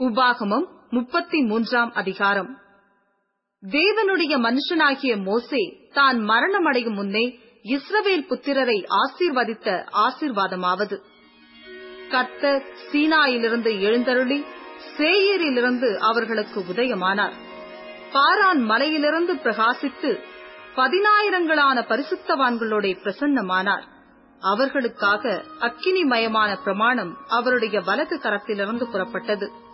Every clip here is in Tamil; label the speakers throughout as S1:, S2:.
S1: உபாகமம் முப்பத்தி மூன்றாம் அதிகாரம். தேவனுடைய மனுஷனாகிய மோசே தான் மரணமடையும் முன்னே இஸ்ரவேல் புத்திரரை ஆசீர்வதித்த ஆசீர்வாதமாவது. கர்த்தர் சீனாயிலிருந்து எழுந்தருளி சேயரிலிருந்து அவர்களுக்கு உதயமானார். பாரான் மலையிலிருந்து பிரகாசித்து பதினாயிரங்களான பரிசுத்தவான்களோட பிரசன்னமானார். அவர்களுக்காக அக்கினிமயமான பிரமாணம் அவருடைய வலது கரத்திலிருந்து புறப்பட்டது.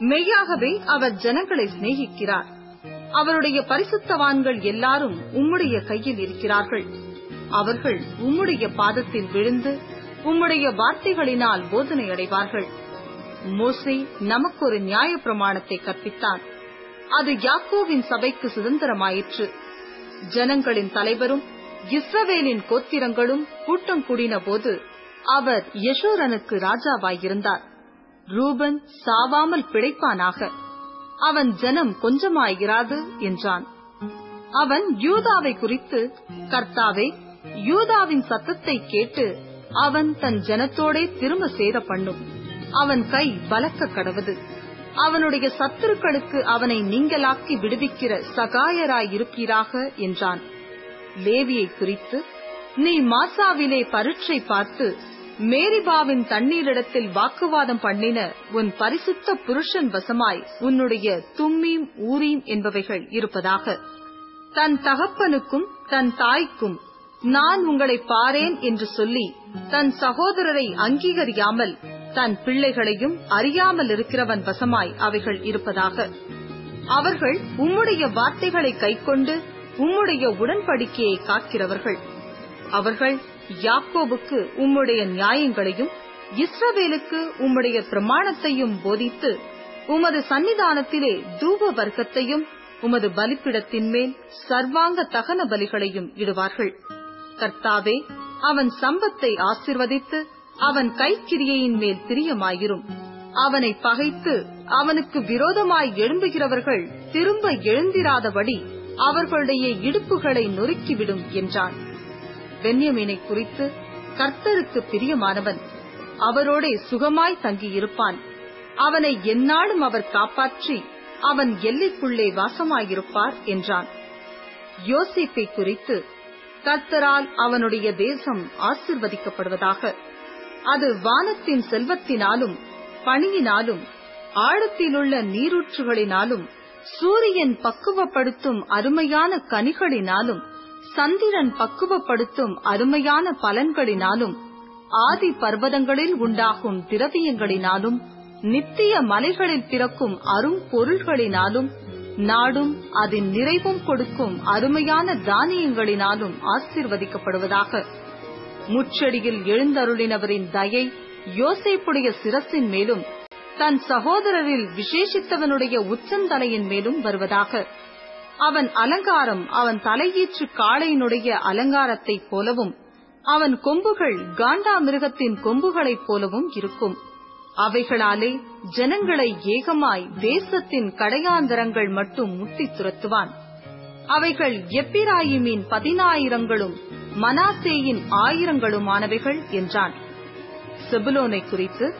S1: மெய்யாகவே அவர் ஜனங்களை சிநேகிக்கிறார். அவருடைய பரிசுத்தவான்கள் எல்லாரும் உம்முடைய கையில் இருக்கிறார்கள். அவர்கள் உம்முடைய பாதத்தில் விழுந்து உம்முடைய வார்த்தைகளினால் போதனை அடைவார்கள் மோசை நமக்கு ஒரு நியாய பிரமாணத்தை கற்பித்தான். அது யாக்கோவின் சபைக்கு சுதந்திரமாயிற்று. ஜனங்களின் தலைவரும் இஸ்ரவேலின் கோத்திரங்களும் கூட்டம் கூடின போது அவர் யசோரனுக்கு ராஜாவாயிருந்தார். ரூபன் சாவாமல் பிழைப்பானாக. அவன் ஜனம் கொஞ்சமாயிராது என்றான். அவன் யூதாவை குறித்து கர்த்தாவே யூதாவின் சத்தத்தை கேட்டு அவன் தன் ஜனத்தோடே திரும்ப சேர பண்ணும். அவன் கை பலக்க கடவுது. அவனுடைய சத்துருக்களுக்கு அவனை நீங்களாக்கி விடுவிக்கிற சகாயராயிருப்பீராக என்றான். லேவியை குறித்து நீ மாசாவிலே பரீட்சை பார்த்து மேரிபாவின் தண்ணீரிடத்தில் வாக்குவாதம் பண்ணின உன் பரிசுத்த புருஷன் வசமாய் உன்னுடைய தும்மீம் ஊரீம் என்பவைகள் இருப்பதாக. தன் தகப்பனுக்கும் தன் தாய்க்கும் நான் உங்களை பாரேன் என்று சொல்லி தன் சகோதரரை அங்கீகரியாமல் தன் பிள்ளைகளையும் அறியாமல் இருக்கிறவன் வசமாய் அவைகள் இருப்பதாக. அவர்கள் உம்முடைய வார்த்தைகளை கைக்கொண்டு உம்முடைய உடன்படிக்கையை காக்கிறவர்கள். அவர்கள் யாக்கோபுக்கு உம்முடைய நியாயங்களையும் இஸ்ரவேலுக்கு உம்முடைய பிரமாணத்தையும் போதித்து உமது சன்னிதானத்திலே தூப வர்க்கத்தையும் உமது பலிப்பிடத்தின் மேல் சர்வாங்க தகன பலிகளையும் இடுவார்கள். கர்த்தாவே அவன் சம்பத்தை ஆசிர்வதித்து அவன் கைக்கிரியையின் மேல் பிரியமாயிரும். அவனை பகைத்து அவனுக்கு விரோதமாய் எழும்புகிறவர்கள் திரும்ப எழுந்திராதபடி அவர்களுடைய இடுப்புகளை நொறுக்கிவிடும் என்றான். பென்யமீனை குறித்து கர்த்தருக்கு பிரியமானவன். அவரோடே சுகமாய் தங்கியிருப்பான். அவனை எந்நாளும் அவர் காப்பாற்றி அவன் எல்லைக்குள்ளே வாசமாயிருப்பார் என்றான். யோசிப்பை குறித்து கர்த்தரால் அவனுடைய தேசம் ஆசிர்வதிக்கப்படுவதாக. அது வானத்தின் செல்வத்தினாலும் பணியினாலும் ஆழத்திலுள்ள நீரூற்றுகளினாலும் சூரியன் பக்குவப்படுத்தும் அருமையான கனிகளினாலும் சந்திரன் பக்குவப்படுத்தும் அருமையான பலன்களினாலும் ஆதி பர்வதங்களில் உண்டாகும் திரவியங்களினாலும் நித்திய மலைகளில் பிறக்கும் அரும் பொருள்களினாலும் நாடும் அதன் நிறைவும் கொடுக்கும் அருமையான தானியங்களினாலும் ஆசிர்வதிக்கப்படுவதாக. முச்செடியில் எழுந்தருளினவரின் தயை யோசைப்புடைய சிரசின் மேலும் தன் சகோதரரில் விசேஷித்தவனுடைய உச்சந்தலையின் மேலும் வருவதாக. அவன் அலங்காரம் அவன் தலையீற்று காளையினுடைய அலங்காரத்தைப் போலவும் அவன் கொம்புகள் காண்டா மிருகத்தின் கொம்புகளைப் போலவும் இருக்கும். அவைகளாலே ஜனங்களை ஏகமாய் தேசத்தின் கடையாந்தரங்கள் மட்டும் முட்டி துரத்துவான். அவைகள் எப்பிராயிமின் பதினாயிரங்களும் மனாசேயின் ஆயிரங்களுமானவைகள் என்றான். செபுலோனை குறித்து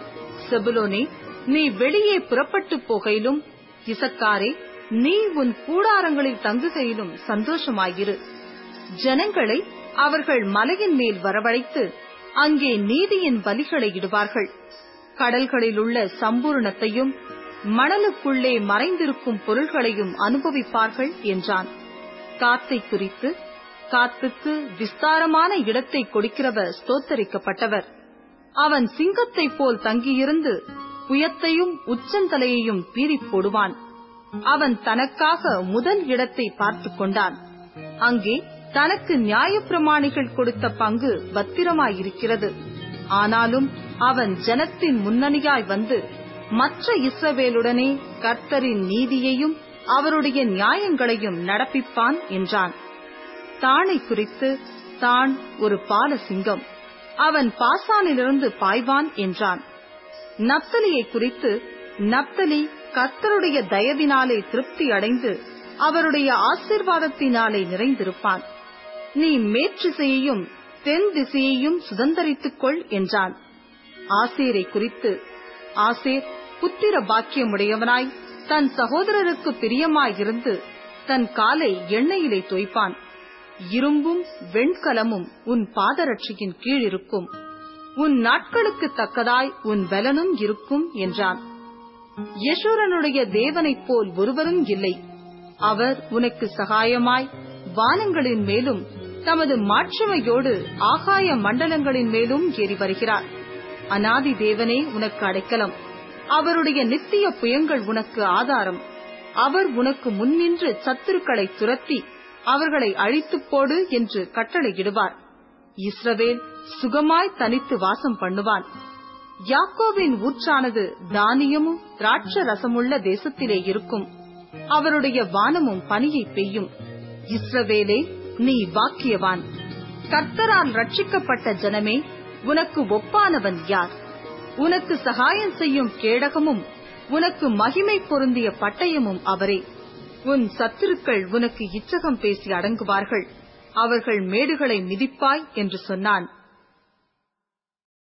S1: செபுலோனே நீ வெளியே புறப்பட்டு போகையிலும் இசக்காரே நீ உன் கூடாரங்களில் தங்குகையிலும் சந்தோஷமாயிரு. ஜனங்களை அவர்கள் மலையின் மேல் வரவழைத்து அங்கே நீதியின் பலிகளை இடுவார்கள். கடல்களில் உள்ள சம்பூர்ணத்தையும் மணலுக்குள்ளே மறைந்திருக்கும் பொருள்களையும் அனுபவிப்பார்கள் என்றான். காத்தை குறித்து காத்துக்கு விஸ்தாரமான இடத்தை கொடுக்கிறவர் ஸ்தோத்தரிக்கப்பட்டவர். அவன் சிங்கத்தைப் போல் தங்கியிருந்து புயத்தையும் உச்சந்தலையையும் பீறிப் போடுவான். அவன் தனக்காக முதல் இடத்தை பார்த்து கொண்டான். அங்கே தனக்கு நியாயப்பிரமாணிகள் கொடுத்த பங்கு பத்திரமாயிருக்கிறது. ஆனாலும் அவன் ஜனத்தின் முன்னணியாய் வந்து மற்ற இஸ்ரவேலுடனே கர்த்தரின் நீதியையும் அவருடைய நியாயங்களையும் நடப்பிப்பான் என்றான். தானை குறித்து தான் ஒரு பாலசிங்கம். அவன் பாசானிலிருந்து பாய்வான் என்றான். நப்தலியை குறித்து நப்தலி கர்த்தருடைய தயவினாலே திருப்தி அடைந்து அவருடைய ஆசிர்வாதத்தினாலே நிறைந்திருப்பான். நீ மேற்றிசையையும் தென் திசையையும் சுதந்தரித்துக் கொள் என்றான். ஆசேரை குறித்து ஆசேர் புத்திர பாக்கியமுடையவனாய் தன் சகோதரருக்கு பிரியமாயிருந்து தன் காலை எண்ணெயிலே தோய்ப்பான். இரும்பும் வெண்கலமும் உன் பாதரட்சியின் கீழ் இருக்கும் உன் நாட்களுக்கு தக்கதாய் உன் பலனும் இருக்கும் என்றான். யசூரனுடைய தேவனைப் போல் ஒருவரும் இல்லை. அவர் உனக்கு சகாயமாய் வானங்களின் மேலும் தமது மாட்சிமையோடு ஆகாய மண்டலங்களின் மேலும் ஏறி வருகிறார். அனாதி தேவனே உனக்கு அடைக்கலம். அவருடைய நித்திய புயங்கள் உனக்கு ஆதாரம். அவர் உனக்கு முன்னின்று சத்துருக்களை துரத்தி அவர்களை அழித்துப் போடு என்று கட்டளையிடுவார். இஸ்ரவேல் சுகமாய் தனித்து வாசம் பண்ணுவான். யாக்கோவின் ஊற்றானது தானியமும் திராட்ச ரசமுள்ள தேசத்திலே இருக்கும். அவருடைய வானமும் பனியை பெய்யும். இஸ்ரவேலே நீ வாக்கியவான் கர்த்தரால் ரட்சிக்கப்பட்ட ஜனமே உனக்கு ஒப்பானவன் யார்? உனக்கு சகாயம் செய்யும் கேடகமும் உனக்கு மகிமை பொருந்திய பட்டயமும் அவரே. உன் சத்துருக்கள் உனக்கு இச்சகம் பேசி அடங்குவார்கள். அவர்கள் மேடுகளை மிதிப்பாய் என்று சொன்னான்.